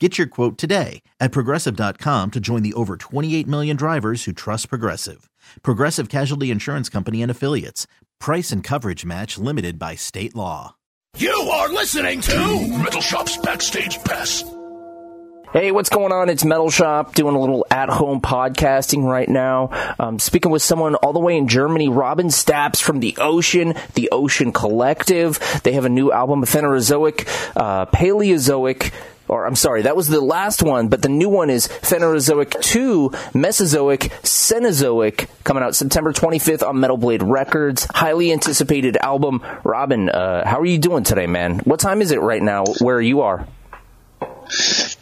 Get your quote today at progressive.com to join the over 28 million drivers who trust Progressive. Progressive Casualty Insurance Company and Affiliates. Price and coverage match limited by state law. You are listening to Metal Shop's Backstage Pass. Hey, what's going on? It's Metal Shop doing a little at home podcasting right now. Um, speaking with someone all the way in Germany, Robin Staps from The Ocean, The Ocean Collective. They have a new album, Phanerozoic, uh, Paleozoic or I'm sorry, that was the last one, but the new one is Phanerozoic 2 Mesozoic Cenozoic coming out September 25th on Metal Blade Records. Highly anticipated album. Robin, uh, how are you doing today, man? What time is it right now where you are?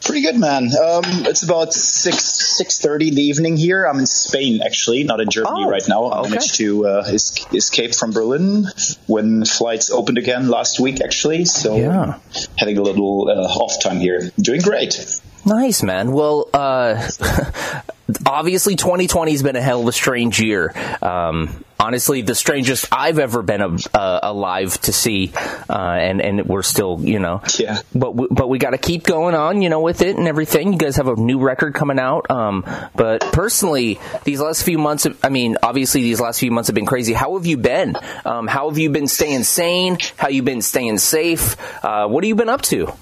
Pretty good, man. Um, it's about six six thirty in the evening here. I'm in Spain, actually, not in Germany Oh, right now. I okay. managed to uh, es- escape from Berlin when flights opened again last week, actually. So Yeah. having a little uh, off time here. Doing great. Nice, man. Well, uh, obviously 2020 has been a hell of a strange year. Um, honestly, the strangest I've ever been a, uh, alive to see, uh, and and we're still, you know, Yeah. But we, but we got to keep going on, you know, with it and everything. You guys have a new record coming out. Um, but personally, these last few months, I mean, obviously these last few months have been crazy. How have you been? Um, how have you been staying sane? How you been staying safe? Uh, what have you been up to?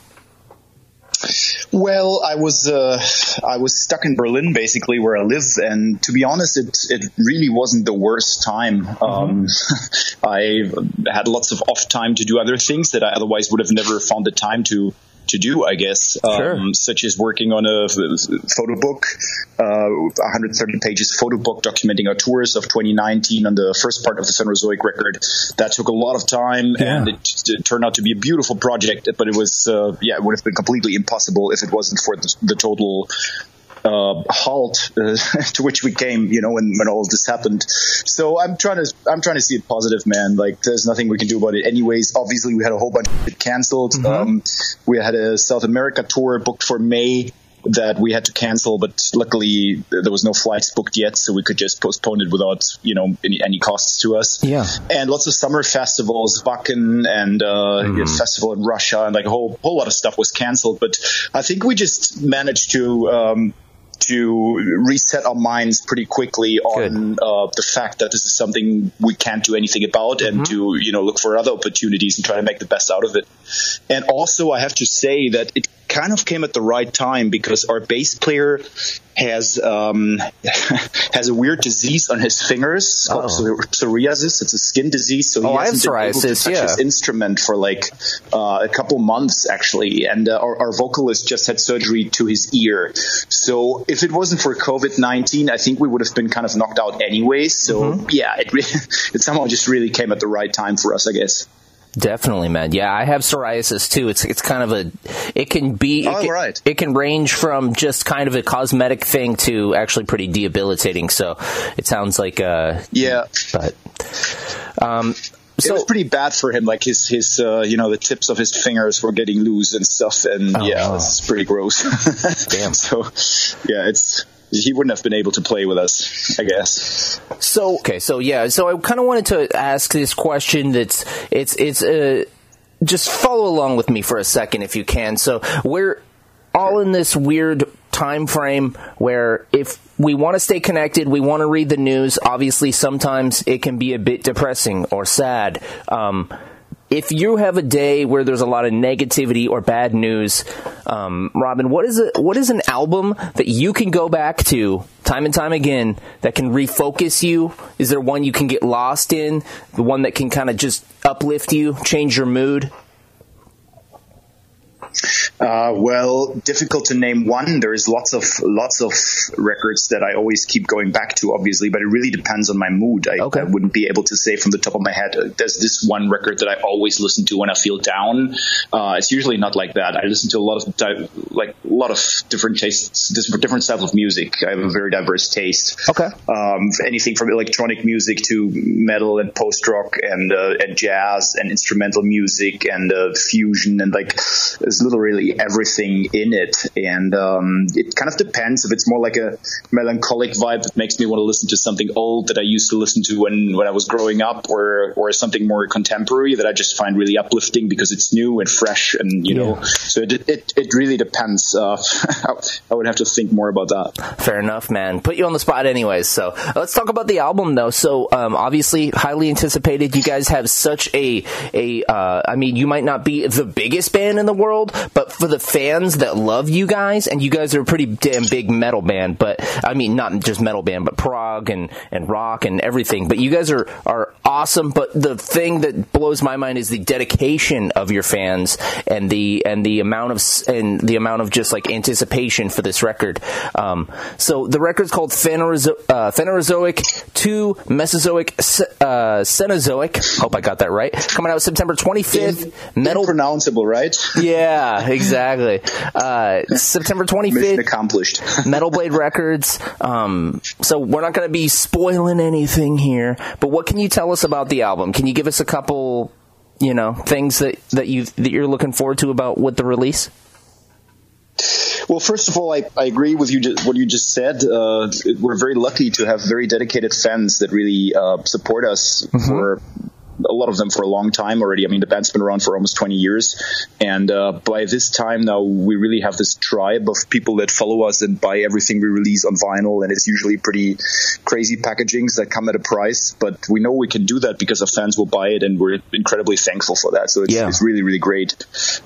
Well, I was uh, I was stuck in Berlin, basically where I live, and to be honest, it it really wasn't the worst time. Um, I had lots of off time to do other things that I otherwise would have never found the time to to do. I guess, Sure. um, such as working on a photo book, uh, 130 pages photo book documenting our tours of 2019 on the first part of the Phanerozoic record. That took a lot of time, and it, it turned out to be a beautiful project. But it was, uh, yeah, it would have been completely impossible if it wasn't for the, the total uh, halt uh, to which we came, you know, when, when all of this happened. So I'm trying to I'm trying to see it positive, man. Like there's nothing we can do about it. Anyways, obviously we had a whole bunch of it canceled. Um, we had a South America tour booked for May that we had to cancel, but luckily there was no flights booked yet, so we could just postpone it without you know any, any costs to us. Yeah. and lots of summer festivals, Wacken and uh, a festival in Russia, and like a whole whole lot of stuff was canceled. But I think we just managed to. Um, to reset our minds pretty quickly on uh, the fact that this is something we can't do anything about, and to you know look for other opportunities and try to make the best out of it. And also, I have to say that it kind of came at the right time because our bass player has um, has a weird disease on his fingers called psor- psoriasis. It's a skin disease, so he Oh, hasn't been able to touch yeah. his instrument for like uh, a couple months actually. And uh, our, our vocalist just had surgery to his ear. So if it wasn't for COVID nineteen, I think we would have been kind of knocked out anyway. So Mm-hmm. yeah, it re- it somehow just really came at the right time for us, I guess. Definitely, man. Yeah, I have psoriasis too. It's it's kind of a it can be it, Oh, can, right. it can range from just kind of a cosmetic thing to actually pretty debilitating. So it sounds like uh Yeah. but um it so was pretty bad for him. Like his his uh, you know the tips of his fingers were getting loose and stuff, and yeah, wow. it's pretty gross. Damn. So yeah, it's he wouldn't have been able to play with us, I guess. So okay, so yeah, so I kind of wanted to ask this question. That's it's it's uh, just follow along with me for a second if you can. So we're all in this weird time frame where if we want to stay connected, we want to read the news. Obviously, sometimes it can be a bit depressing or sad. Um, if you have a day where there's a lot of negativity or bad news, um, Robin, what is it? What is an album that you can go back to time and time again that can refocus you? Is there one you can get lost in? The one that can kind of just uplift you, change your mood? Uh, well, difficult to name one. There's lots of lots of records that I always keep going back to, obviously, but it really depends on my mood. I, okay. I wouldn't be able to say from the top of my head. Uh, there's this one record that I always listen to when I feel down. Uh, it's usually not like that. I listen to a lot of like a lot of different tastes, different styles of music. I have a very diverse taste. Okay. Um, anything from electronic music to metal and post rock and uh, and jazz and instrumental music and uh, fusion and like literally everything in it. And um, it kind of depends if it's more like a melancholic vibe that makes me want to listen to something old that I used to listen to when, when I was growing up, or or something more contemporary that I just find really uplifting because it's new and fresh, and you yeah. know. So it, it it really depends. Uh, I would have to think more about that. Fair enough, man. Put you on the spot, anyways. So let's talk about the album, though. So um, obviously, highly anticipated. You guys have such a a. Uh, I mean, you might not be the biggest band in the world, but for the fans that love you guys, and you guys are a pretty damn big metal band, but I mean, not just metal band, but prog and, and rock and everything. But you guys are, are awesome. But the thing that blows my mind is the dedication of your fans and the, and the amount of, and the amount of just like anticipation for this record. Um, so the record's called Phanerozo- uh, Phanerozoic 2 Mesozoic uh, Cenozoic. Hope I got that right. Coming out September 25th. Metal. Pronounceable, right? Yeah, exactly exactly. Uh, September 25th. Mission accomplished. Metal Blade Records. Um, so we're not going to be spoiling anything here, but what can you tell us about the album? Can you give us a couple, you know, things that, that you that you're looking forward to about with the release? Well, first of all, I, I agree with you what you just said. Uh, we're very lucky to have very dedicated fans that really uh, support us mm-hmm. for a lot of them for a long time already. I mean, the band's been around for almost 20 years. And uh, by this time now, we really have this tribe of people that follow us and buy everything we release on vinyl. And it's usually pretty crazy packagings that come at a price. But we know we can do that because our fans will buy it. And we're incredibly thankful for that. So it's, yeah. it's really, really great.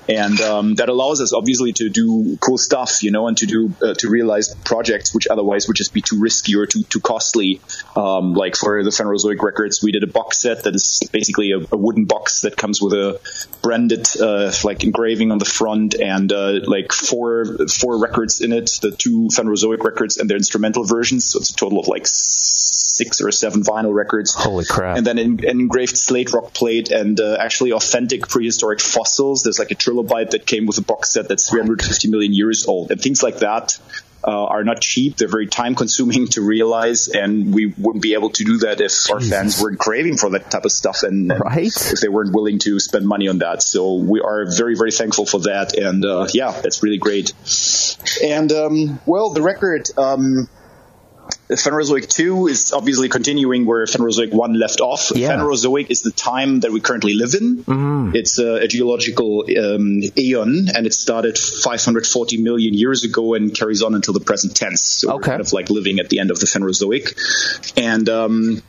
And um, that allows us, obviously, to do cool stuff, you know, and to do, uh, to realize projects which otherwise would just be too risky or too, too costly. Um, like for the Phanerozoic records, we did a box set that is basically basically a, a, wooden box that comes with a branded uh, like engraving on the front and uh, like four four records in it, the two Phanerozoic records and their instrumental versions. So it's a total of like six or seven vinyl records. Holy crap! And then an engraved slate rock plate and uh, actually authentic prehistoric fossils. There's like a trilobite that came with a box set that's 350 million years old and things like that uh, are not cheap. They're very time consuming to realize, and we wouldn't be able to do that if Jesus. our fans weren't craving for that type of stuff and, right. if they weren't willing to spend money on that. So we are very, very thankful for that. And uh, yeah, that's really great. And um, well, the record. Um, Phanerozoic 2 is obviously continuing where Phanerozoic 1 left off. Yeah. Phanerozoic is the time that we currently live in. Mm. It's a, a geological um, aeon, and it started 540 million years ago and carries on until the present tense. So okay. we're kind of like living at the end of the Phanerozoic. And um,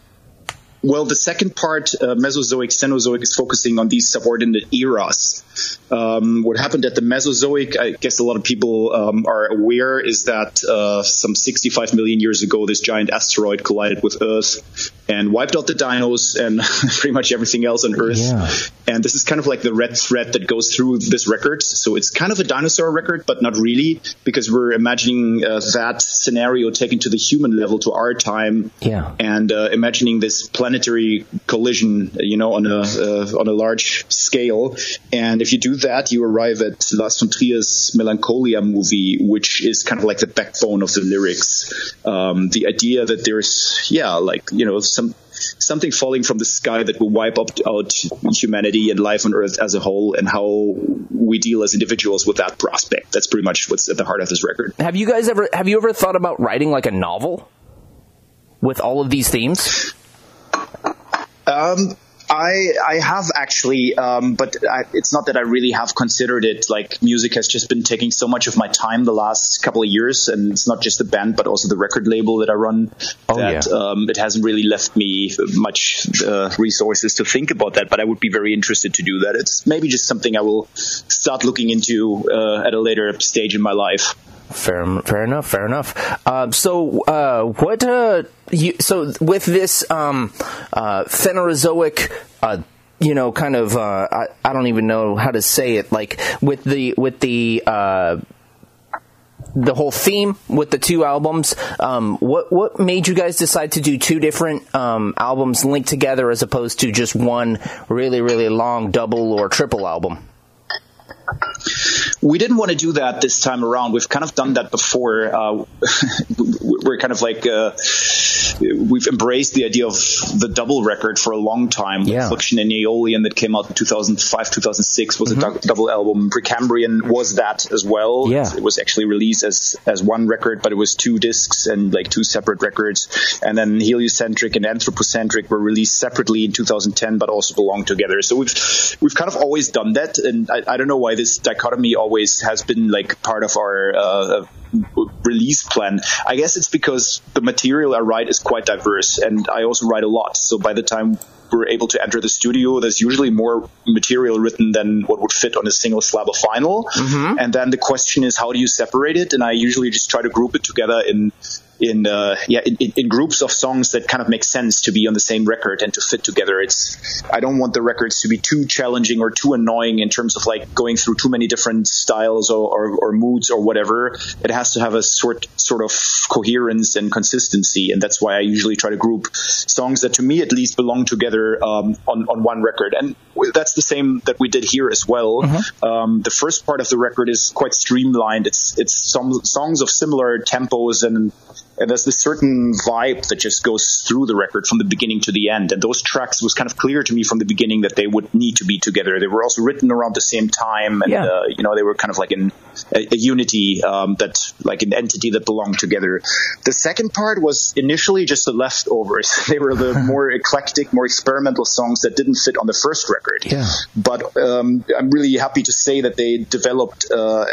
well, the second part, uh, Mesozoic, Cenozoic, is focusing on these subordinate eras. Um, what happened at the Mesozoic, I guess a lot of people um, are aware, is that uh, some 65 million years ago, this giant asteroid collided with Earth and wiped out the dinos and pretty much everything else on Earth. Yeah. And this is kind of like the red thread that goes through this record. So it's kind of a dinosaur record, but not really, because we're imagining uh, that scenario taken to the human level, to our time, yeah. and uh, imagining this planetary collision, you know, on a uh, on a large scale. And if you do that, you arrive at Lars von Trier's Melancholia movie, which is kind of like the backbone of the lyrics. Um, the idea that there's, yeah, like you know, some something falling from the sky that will wipe up out humanity and life on Earth as a whole, and how we deal as individuals with that prospect. That's pretty much what's at the heart of this record. Have you guys ever have you ever thought about writing like a novel with all of these themes? Um, I I have actually, um, but I, it's not that I really have considered it. Like music has just been taking so much of my time the last couple of years, and it's not just the band, but also the record label that I run. Oh, that yeah. um, it hasn't really left me much uh, resources to think about that. But I would be very interested to do that. It's maybe just something I will start looking into uh, at a later stage in my life. Fair, fair enough. Fair enough. Um, so, uh, what? Uh, you, so, with this um, uh, Phanerozoic, uh, you know, kind of, uh, I, I don't even know how to say it. Like with the with the uh, the whole theme with the two albums. Um, what what made you guys decide to do two different um, albums linked together as opposed to just one really really long double or triple album? We didn't want to do that this time around. We've kind of done that before. Uh, we're kind of like uh, we've embraced the idea of the double record for a long time. Yeah. Fluxion and Aeolian that came out in 2005, 2006 was a du- double album. Precambrian was that as well. Mm-hmm. Yeah. It was actually released as as one record, but it was two discs and like two separate records. And then Heliocentric and Anthropocentric were released separately in 2010, but also belong together. So we've we've kind of always done that, and I, I don't know why this dichotomy always has been like part of our uh, release plan. I guess it's because the material I write is quite diverse, and I also write a lot. So by the time we're able to enter the studio, there's usually more material written than what would fit on a single slab of vinyl. And then the question is, how do you separate it? And I usually just try to group it together in in uh, yeah in, in- groups of songs that kind of make sense to be on the same record and to fit together. It's I don't want the records to be too challenging or too annoying in terms of like going through too many different styles or, or, or moods or whatever. It has to have a sort sort of coherence and consistency, and that's why I usually try to group songs that to me at least belong together um, on on one record. And that's the same that we did here as well. Um, the first part of the record is quite streamlined. It's it's some songs of similar tempos and and there's this certain vibe that just goes through the record from the beginning to the end. And those tracks was kind of clear to me from the beginning that they would need to be together. They were also written around the same time, and Yeah. uh, you know they were kind of like in a, a unity um, that like an entity that belonged together. The second part was initially just the leftovers. they were the more eclectic, more experimental songs that didn't fit on the first record. Yeah. But um, I'm really happy to say that they developed, uh,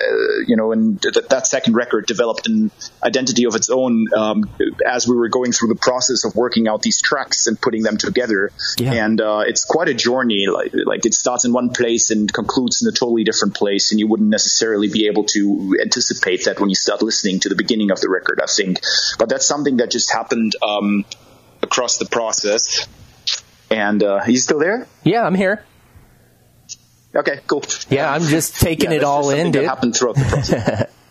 you know, and that that second record developed an identity of its own um, as we were going through the process of working out these tracks and putting them together. Yeah. And uh, it's quite a journey. Like, like it starts in one place and concludes in a totally different place, and you wouldn't necessarily be able to anticipate that when you start listening to the beginning of the record. I think, but that's something that just happened um, across the process. And uh, you still there? Yeah, I'm here. Okay, cool. Yeah, I'm just taking Yeah, it all in, that happened throughout the process.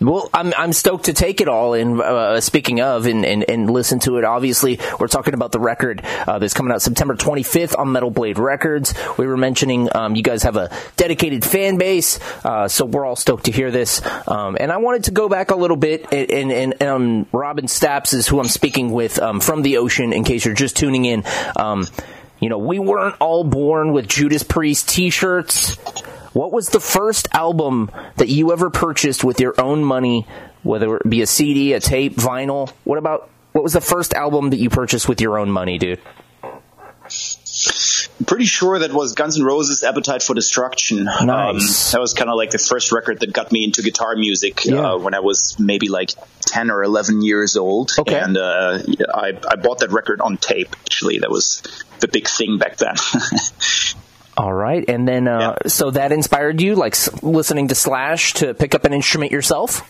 Well, I'm I'm stoked to take it all in. Uh, speaking of, and, and and listen to it. Obviously, we're talking about the record uh, that's coming out September 25th on Metal Blade Records. We were mentioning um, you guys have a dedicated fan base, uh, so we're all stoked to hear this. Um, and I wanted to go back a little bit, and and, and um, Robin Staps is who I'm speaking with um, from the Ocean. In case you're just tuning in. Um, you know, we weren't all born with Judas Priest t-shirts. What was the first album that you ever purchased with your own money, whether it be a CD, a tape, vinyl? What about what was the first album that you purchased with your own money, dude? I'm pretty sure that was Guns N' Roses' Appetite for Destruction. Nice. Um, that was kind of like the first record that got me into guitar music Yeah. uh, when I was maybe like 10 or 11 years old. Okay. And uh, I, I bought that record on tape, actually. That was the big thing back then. All right, and then uh, so that inspired you, like s- listening to Slash, to pick up an instrument yourself.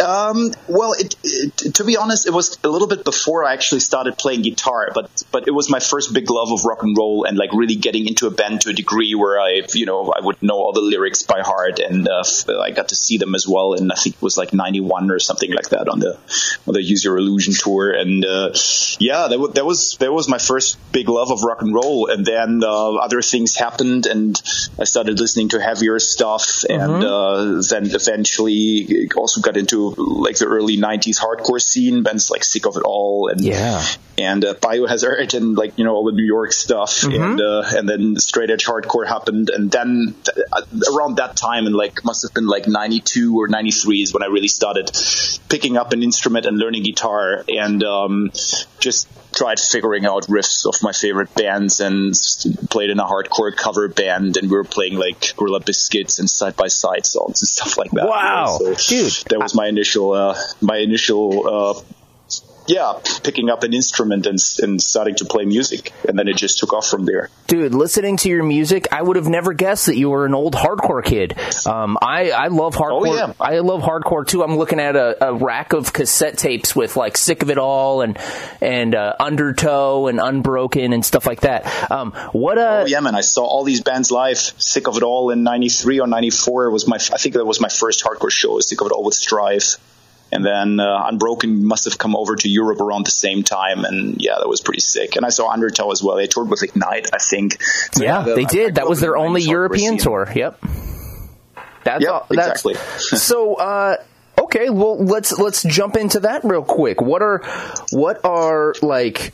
Um, well, it, it, to be honest, it was a little bit before I actually started playing guitar, but but it was my first big love of rock and roll and like really getting into a band to a degree where I, you know, I would know all the lyrics by heart, and uh, I got to see them as well. And I think it was like '91 or something like that on the on the Use Your Illusion tour. And uh, yeah, that, w- that was that was my first big love of rock and roll. And then uh, other things happened, and I started listening to heavier stuff, and uh, then eventually also got into like the early '90s hardcore scene. Bands like Sick of It All, and Yeah. and uh, Biohazard, and like you know all the New York stuff, and uh, and then straight edge hardcore happened, and then th- uh, around that time, and like must have been like '92 or '93 is when I really started picking up an instrument and learning guitar, and um, just tried figuring out riffs of my favorite bands and played in a hardcore cover band and we were playing like Gorilla Biscuits and side by side songs and stuff like that. Wow, so dude, that was my initial uh, my initial uh, yeah, picking up an instrument and, and starting to play music. And then it just took off from there. Dude, listening to your music, I would have never guessed that you were an old hardcore kid. Um, I, I love hardcore. Oh, yeah. I love hardcore too. I'm looking at a, a, rack of cassette tapes with like Sick of It All and, and, uh, Undertow and Unbroken and stuff like that. Um, what, uh, oh, yeah, man. I saw all these bands live. Sick of It All in 93 or 94 was my, I think that was my first hardcore show. Sick of It All with Strife and then uh, Unbroken must have come over to Europe around the same time, and yeah, that was pretty sick. And I saw Undertow as well. They toured with Ignite, I think. So, yeah, yeah, they did. I that was their only European tour. Yep. That's yep, all, that's, exactly. so, uh, okay, well let's let's jump into that real quick. What are what are like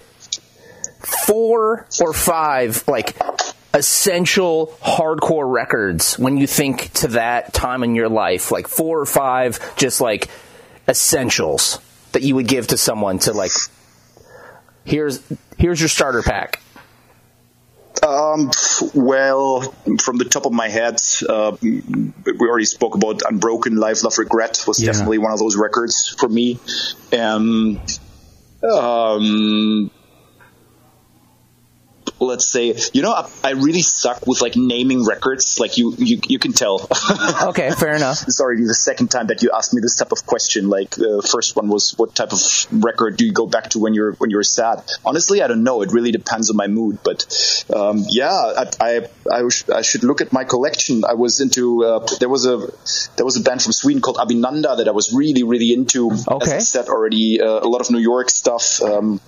four or five like essential hardcore records when you think to that time in your life? Like four or five, just like essentials that you would give to someone to like here's here's your starter pack um, well, from the top of my head, uh, we already spoke about Unbroken, Life, Love, Regret was yeah. definitely one of those records for me. Um, um, let's say, you know, I, I, really suck with like naming records. Like you, you, you can tell. okay, fair enough. It's already the second time that you asked me this type of question. Like the first one was, what type of record do you go back to when you're when you're sad? Honestly, I don't know. It really depends on my mood. But um, yeah, I I, I, I, should look at my collection. I was into uh, there was a there was a band from Sweden called Abhinanda that I was really really into. Okay. As I said already, uh, a lot of New York stuff. Um,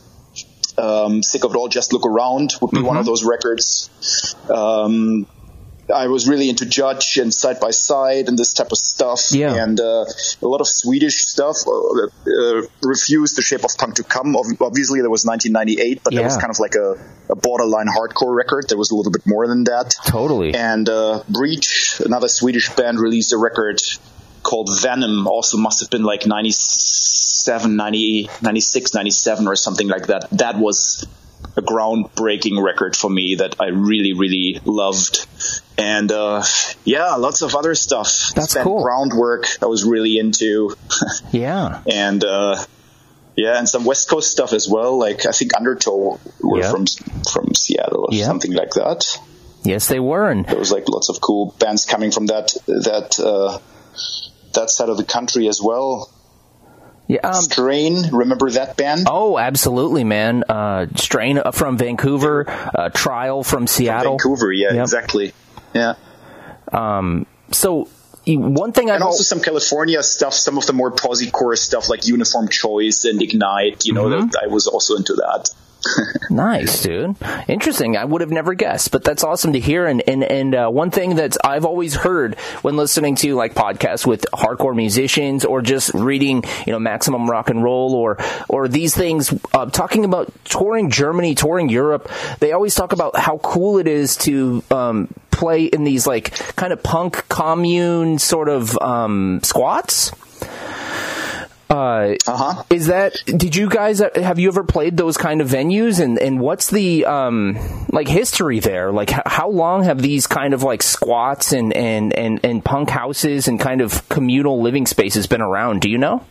um, Sick of It All, Just Look Around would be mm-hmm. one of mm-hmm. those records. Um, I was really into Judge and Side by Side and this type of stuff. Yeah. And uh, a lot of Swedish stuff. Uh, uh, Refused, The Shape of Punk to Come. Obviously, there was 1998, but yeah. that was kind of like a, a, borderline hardcore record. There was a little bit more than that. Totally. And uh, Breach, another Swedish band, released a record called Venom. Also, must have been like 97, 90, 96, 97 or something like that. That was a groundbreaking record for me that I really, really loved. And uh, yeah, lots of other stuff. That's Spent cool. Groundwork I was really into. yeah. And uh, yeah, and some West Coast stuff as well. Like I think Undertow were yep. from from Seattle or yep. something like that. Yes, they were. And there was like lots of cool bands coming from that that uh, that side of the country as well. Yeah, um, Strain, remember that band? Oh, absolutely, man. Uh, Strain from Vancouver, uh, Trial from Seattle. From Vancouver, yeah, yep. exactly. Yeah. Um, so one thing I and also some California stuff, some of the more posi core stuff like Uniform Choice and Ignite. You know, mm-hmm. I was also into that. nice, dude. Interesting. I would have never guessed, but that's awesome to hear. And and and uh, one thing that I've always heard when listening to like podcasts with hardcore musicians or just reading, you know, Maximum Rock and Roll or or these things, uh, talking about touring Germany, touring Europe, they always talk about how cool it is to um, play in these like kind of punk commune sort of um, squats uh, huh Is that? Did you guys have you ever played those kind of venues? And and what's the um like history there? Like h- how long have these kind of like squats and and and and punk houses and kind of communal living spaces been around? Do you know?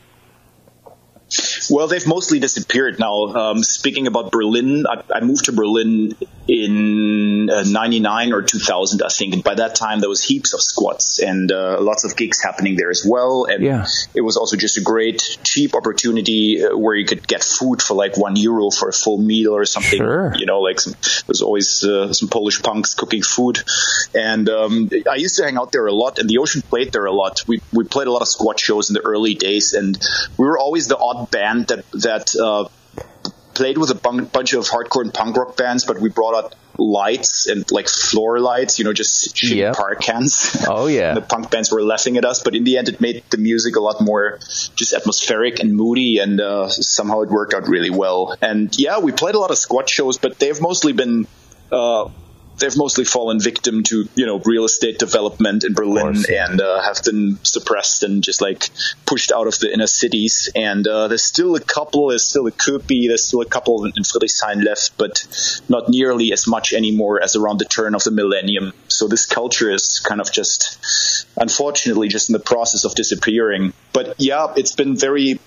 Well, they've mostly disappeared now. Um, speaking about Berlin, I, I, moved to Berlin in uh, 99 or 2000, I think. And by that time, there was heaps of squats and uh, lots of gigs happening there as well. And yeah. it was also just a great, cheap opportunity uh, where you could get food for like one euro for a full meal or something. Sure. You know, like some, there's always uh, some Polish punks cooking food. And um, I used to hang out there a lot, and the Ocean played there a lot. We, we played a lot of squat shows in the early days, and we were always the odd band that that uh, played with a bunch of hardcore and punk rock bands, but we brought out lights and like floor lights, you know, just shitty yep. PAR cans. Oh yeah. the punk bands were laughing at us, but in the end, it made the music a lot more just atmospheric and moody, and uh, somehow it worked out really well. And yeah, we played a lot of squat shows, but they've mostly been. Uh, they've mostly fallen victim to you know real estate development in Berlin and uh, have been suppressed and just like pushed out of the inner cities. And uh, there's still a couple. There's still a Köpi. There's still a couple of in Friedrichshain left, but not nearly as much anymore as around the turn of the millennium. So this culture is kind of just, unfortunately, just in the process of disappearing. But yeah, it's been very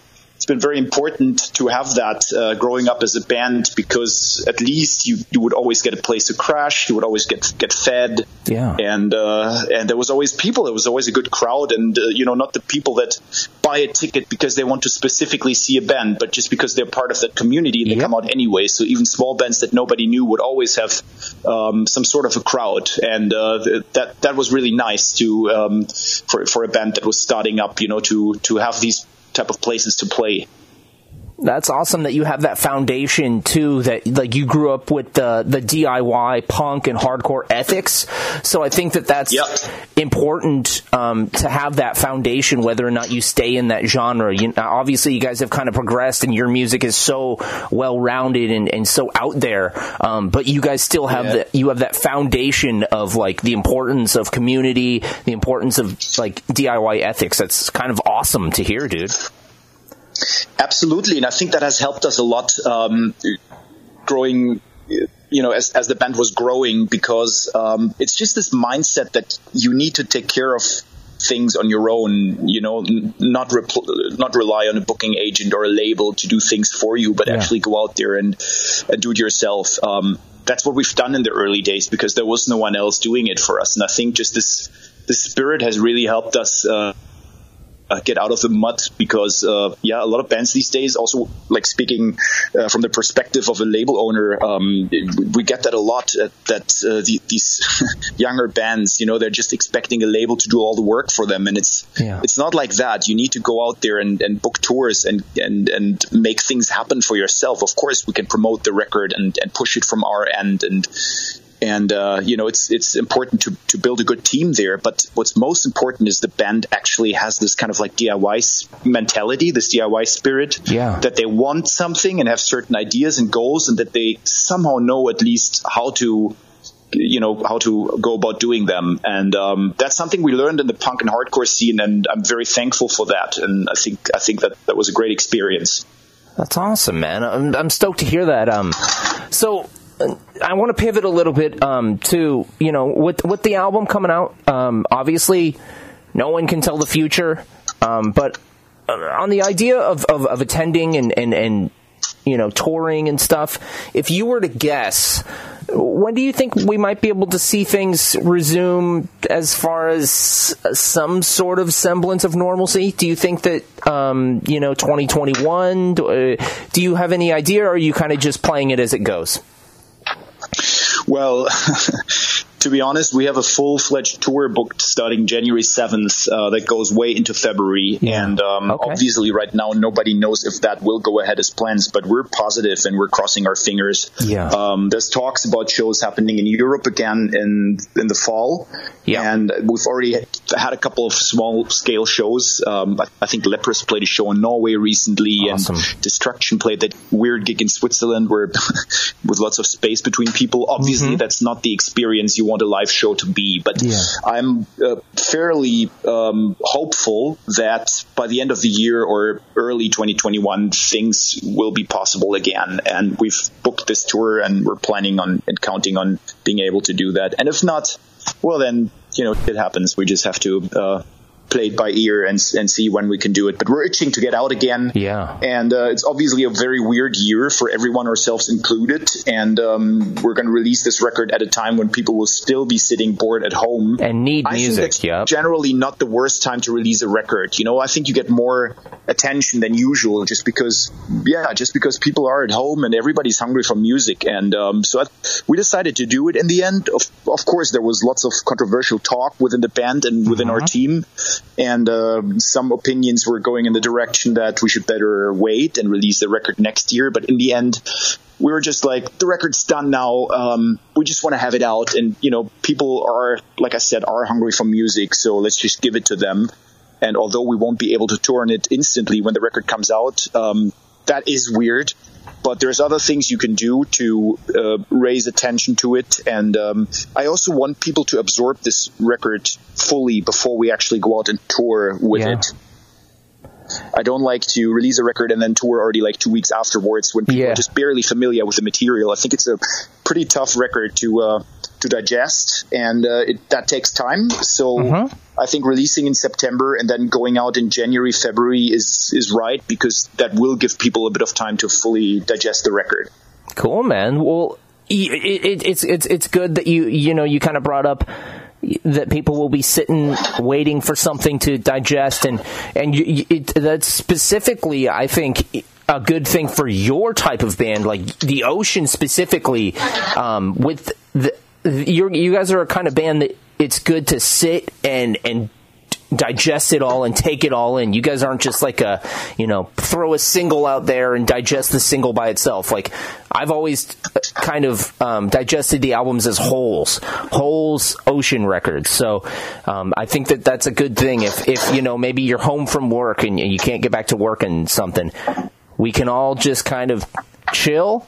it's been very important to have that uh, growing up as a band because at least you, you would always get a place to crash, you would always get get fed, yeah, and uh, and there was always people, there was always a good crowd, and uh, you know not the people that buy a ticket because they want to specifically see a band, but just because they're part of that community and they yep. come out anyway. So even small bands that nobody knew would always have um, some sort of a crowd, and uh, that that was really nice to um, for for a band that was starting up, you know, to to have these type of places to play. That's awesome that you have that foundation too. That like you grew up with the the DIY punk and hardcore ethics. So I think that that's yep. important um, to have that foundation, whether or not you stay in that genre. You, obviously, you guys have kind of progressed, and your music is so well rounded and, and so out there. Um, but you guys still have yeah. the you have that foundation of like the importance of community, the importance of like DIY ethics. That's kind of awesome to hear, dude. Absolutely, and I think that has helped us a lot um, growing. You know, as, as the band was growing, because um, it's just this mindset that you need to take care of things on your own. You know, not repl- not rely on a booking agent or a label to do things for you, but yeah. actually go out there and, and do it yourself. Um, that's what we've done in the early days because there was no one else doing it for us, and I think just this this spirit has really helped us. Uh, uh, get out of the mud because uh, yeah a lot of bands these days also like speaking uh, from the perspective of a label owner um, we get that a lot uh, that uh, the, these younger bands you know they're just expecting a label to do all the work for them. And it's yeah. it's not like that. You need to go out there and, and book tours and, and and make things happen for yourself. Of course we can promote the record and, and push it from our end and and uh, you know it's it's important to to build a good team there. But what's most important is the band actually has this kind of like DIY mentality, this DIY spirit, yeah. that they want something and have certain ideas and goals, and that they somehow know at least how to you know how to go about doing them and um, that's something we learned in the punk and hardcore scene and i'm very thankful for that and i think i think that that was a great experience that's awesome man i'm, I'm stoked to hear that um, so I want to pivot a little bit um, to you know with with the album coming out. Um, obviously, no one can tell the future, um, but uh, on the idea of, of, of attending and, and and you know touring and stuff, if you were to guess, when do you think we might be able to see things resume as far as some sort of semblance of normalcy? Do you think that um, you know 2021? Do, uh, do you have any idea, or are you kind of just playing it as it goes? Well, to be honest, we have a full fledged tour booked starting January 7th uh, that goes way into February. Yeah. And um, okay. obviously, right now, nobody knows if that will go ahead as plans, but we're positive and we're crossing our fingers. Yeah. Um, there's talks about shows happening in Europe again in in the fall. Yeah. And we've already had a couple of small scale shows. Um, I, think Leprous played a show in Norway recently, awesome. and Destruction played that weird gig in Switzerland where with lots of space between people. Obviously, mm-hmm. that's not the experience you want a live show to be. But yeah. I'm uh, fairly um, hopeful that by the end of the year or early 2021, things will be possible again. And we've booked this tour and we're planning on and counting on being able to do that. And if not, well, then, you know, it happens. We just have to uh, play it by ear and, and see when we can do it. But we're itching to get out again. Yeah. And uh, it's obviously a very weird year for everyone, ourselves included. And um, we're going to release this record at a time when people will still be sitting bored at home and need I music. Think that's Generally, not the worst time to release a record. You know, I think you get more attention than usual just because, yeah, just because people are at home and everybody's hungry for music. And um, so I, we decided to do it. In the end, of, of course, there was lots of controversial talk within the band and within mm-hmm. our team and uh, some opinions were going in the direction that we should better wait and release the record next year. But in the end, we were just like, the record's done now. Um, we just want to have it out, and you know, people are, like I said, are hungry for music, so let's just give it to them. And although we won't be able to tour on it instantly when the record comes out, um, that is weird. But there's other things you can do to uh, raise attention to it, and um, I also want people to absorb this record fully before we actually go out and tour with Yeah. it. I don't like to release a record and then tour already like two weeks afterwards when people Yeah. are just barely familiar with the material. I think it's a pretty tough record to uh, to digest, and uh, it, that takes time. So Mm-hmm. I think releasing in September and then going out in January, February is is right because that will give people a bit of time to fully digest the record. Cool, man. Well, it, it, it's it's it's good that you you know you kind of brought up that people will be sitting waiting for something to digest and and you, you- it, that's specifically I think a good thing for your type of band like the ocean specifically um, with the you're, you guys are a kind of band that it's good to sit and and digest it all and take it all in. You guys aren't just like a, you know, throw a single out there and digest the single by itself. Like I've always kind of um, digested the albums as wholes, wholes, Ocean Records. So um, I think that that's a good thing. If if you know maybe you're home from work and you can't get back to work and something, we can all just kind of chill,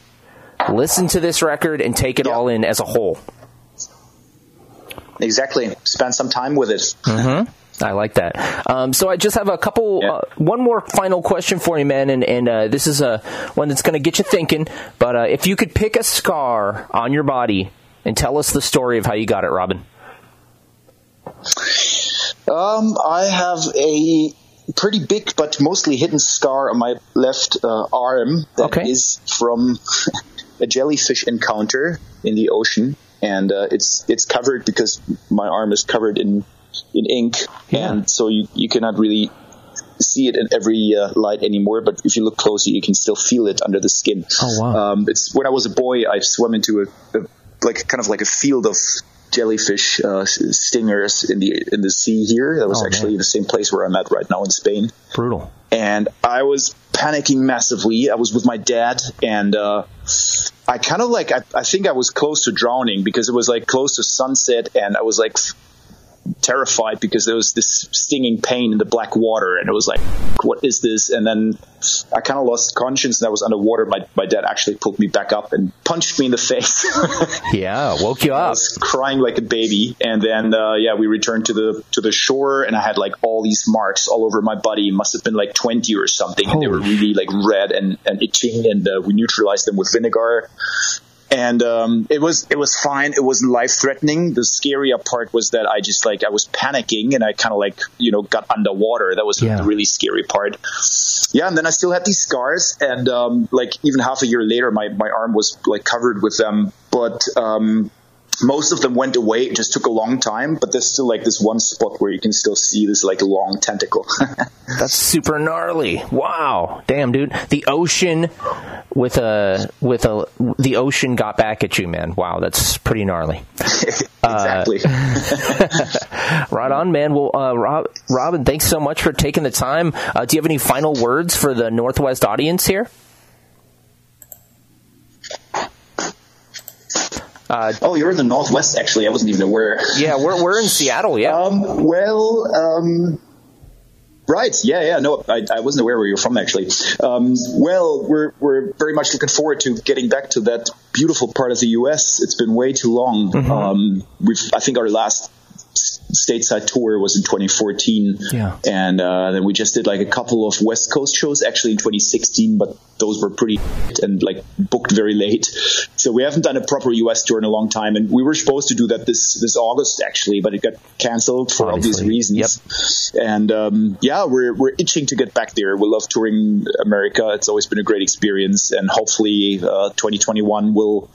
listen to this record and take it all in as a whole. Exactly. Spend some time with it. I like that. Um, so I just have a couple, Yeah. uh, one more final question for you, man, and, and uh, this is a one that's going to get you thinking. But uh, if you could pick a scar on your body and tell us the story of how you got it, Robin. Um, I have a pretty big but mostly hidden scar on my left uh, arm that is Okay. from a jellyfish encounter in the ocean, and uh, it's it's covered because my arm is covered in in ink, Yeah. and so you you cannot really see it in every uh, light anymore. But if you look closer, you can still feel it under the skin. Oh, wow. Um, it's when I was a boy, I swam into a, a like kind of like a field of jellyfish uh, stingers in the in the sea here. That was Oh, actually man. the same place where I'm at right now in Spain. Brutal. And I was panicking massively. I was with my dad, and uh, I kind of like I, I think I was close to drowning because it was like close to sunset, and I was like terrified because there was this stinging pain in the black water, and it was like, what is this? And then I kind of lost conscience, and I was underwater. My my dad actually pulled me back up and punched me in the face. Yeah, woke you I up. was crying like a baby, and then uh, yeah, we returned to the to the shore, and I had like all these marks all over my body. It must have been like twenty or something, and they were really like red and, and itching, and uh, we neutralized them with vinegar. And um, it was it was fine. It wasn't life threatening. The scarier part was that I just like I was panicking and I kind of like you know got underwater. That was Yeah. the really scary part. Yeah, and then I still had these scars, and um, like even half a year later, my my arm was like covered with them. But um, most of them went away. It just took a long time, but there's still like this one spot where you can still see this like long tentacle. That's super gnarly. Wow, damn, dude. The ocean with a with a the ocean got back at you, man. Wow, that's pretty gnarly. exactly. Right on, man. Well, uh, Rob, Robin, thanks so much for taking the time. Uh, do you have any final words for the Northwest audience here? Uh, oh, you're in the northwest. Actually, I wasn't even aware. yeah, we're we're in Seattle. Yeah. Um, well, um, right. Yeah, yeah. No, I, I wasn't aware where you're from actually. Um, well, we're we're very much looking forward to getting back to that beautiful part of the U.S. It's been way too long. Mm-hmm. Um, we've I think our last stateside tour was in 2014. Yeah. And uh, then we just did like a couple of West Coast shows actually in 2016, but those were pretty and like booked very late. So we haven't done a proper US tour in a long time, and we were supposed to do that this this August actually, but it got canceled for obvious Obviously. reasons. And um, yeah, we're we're itching to get back there. We love touring America. It's always been a great experience, and hopefully uh, 2021 will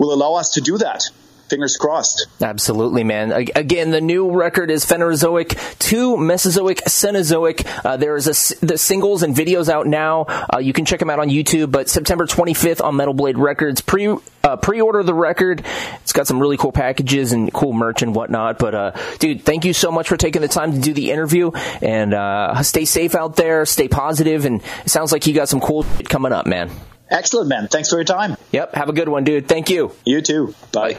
will allow us to do that. Fingers crossed. Absolutely, man. Again, the new record is Phanerozoic to Mesozoic, Cenozoic. Uh, there is a the singles and videos out now. Uh, you can check them out on YouTube. But September 25th on Metal Blade Records. Pre uh, pre-order the record. It's got some really cool packages and cool merch and whatnot. But uh, dude, thank you so much for taking the time to do the interview. And uh, stay safe out there. Stay positive. And it sounds like you got some cool shit coming up, man. Excellent, man. Thanks for your time. Yep. Have a good one, dude. Thank you. You too. Bye.